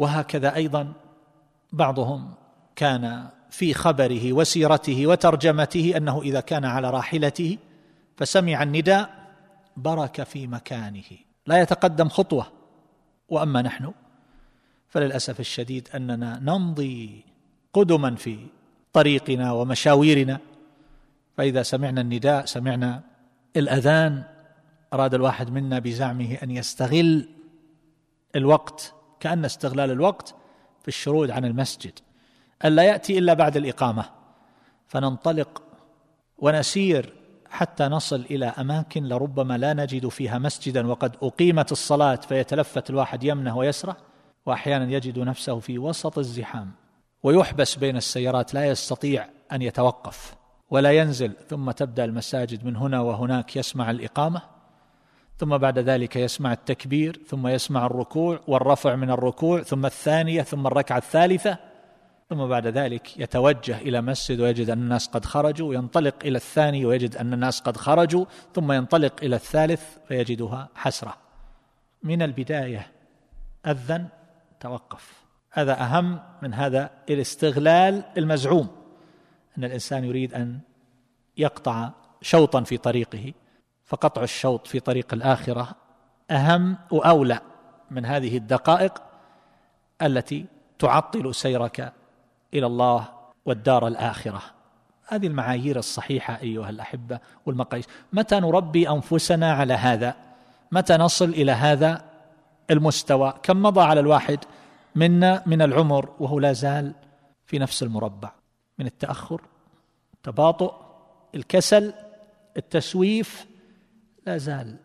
وهكذا أيضا بعضهم كان في خبره وسيرته وترجمته أنه إذا كان على راحلته فسمع النداء برك في مكانه. لا يتقدم خطوة. وأما نحن فللأسف الشديد أننا نمضي قدما في طريقنا ومشاويرنا. فإذا سمعنا النداء سمعنا الأذان أراد الواحد منا بزعمه أن يستغل الوقت كأن استغلال الوقت في الشرود عن المسجد. ألا يأتي إلا بعد الإقامة. فننطلق ونسير حتى نصل إلى أماكن لربما لا نجد فيها مسجدا وقد أقيمت الصلاة فيتلفت الواحد يمنه ويسره وأحيانا يجد نفسه في وسط الزحام. ويحبس بين السيارات لا يستطيع أن يتوقف ولا ينزل ثم تبدأ المساجد من هنا وهناك يسمع الإقامة. ثم بعد ذلك يسمع التكبير ثم يسمع الركوع والرفع من الركوع ثم الثانية ثم الركعة الثالثة ثم بعد ذلك يتوجه إلى مسجد ويجد أن الناس قد خرجوا وينطلق إلى الثاني ويجد أن الناس قد خرجوا ثم ينطلق إلى الثالث فيجدها حسرة. من البداية أذن توقف. هذا أهم من هذا الاستغلال المزعوم أن الإنسان يريد أن يقطع شوطا في طريقه. فقطع الشوط في طريق الآخرة أهم وأولى من هذه الدقائق التي تعطل سيرك إلى الله والدار الآخرة. هذه المعايير الصحيحة أيها الأحبة والمقاييس. متى نربي أنفسنا على هذا؟ متى نصل إلى هذا المستوى؟ كم مضى على الواحد منا من العمر وهو لا زال في نفس المربع؟ من التأخر التباطؤ الكسل التسويف لا زال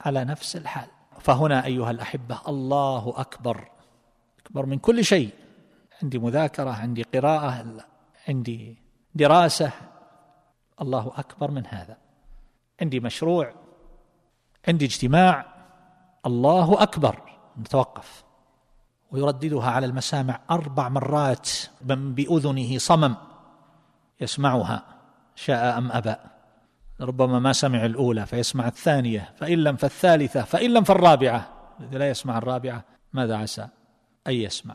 على نفس الحال. فهنا أيها الأحبة الله أكبر. أكبر من كل شيء. عندي مذاكرة عندي قراءة عندي دراسة. الله أكبر من هذا. عندي مشروع عندي اجتماع. الله أكبر. نتوقف. ويرددها على المسامع أربع مرات من بأذنه صمم. يسمعها شاء أم أبى. ربما ما سمع الأولى فيسمع الثانية فإن لم فالثالثة فإن لم فالرابعة. إذا لا يسمع الرابعة ماذا عسى أن يسمع؟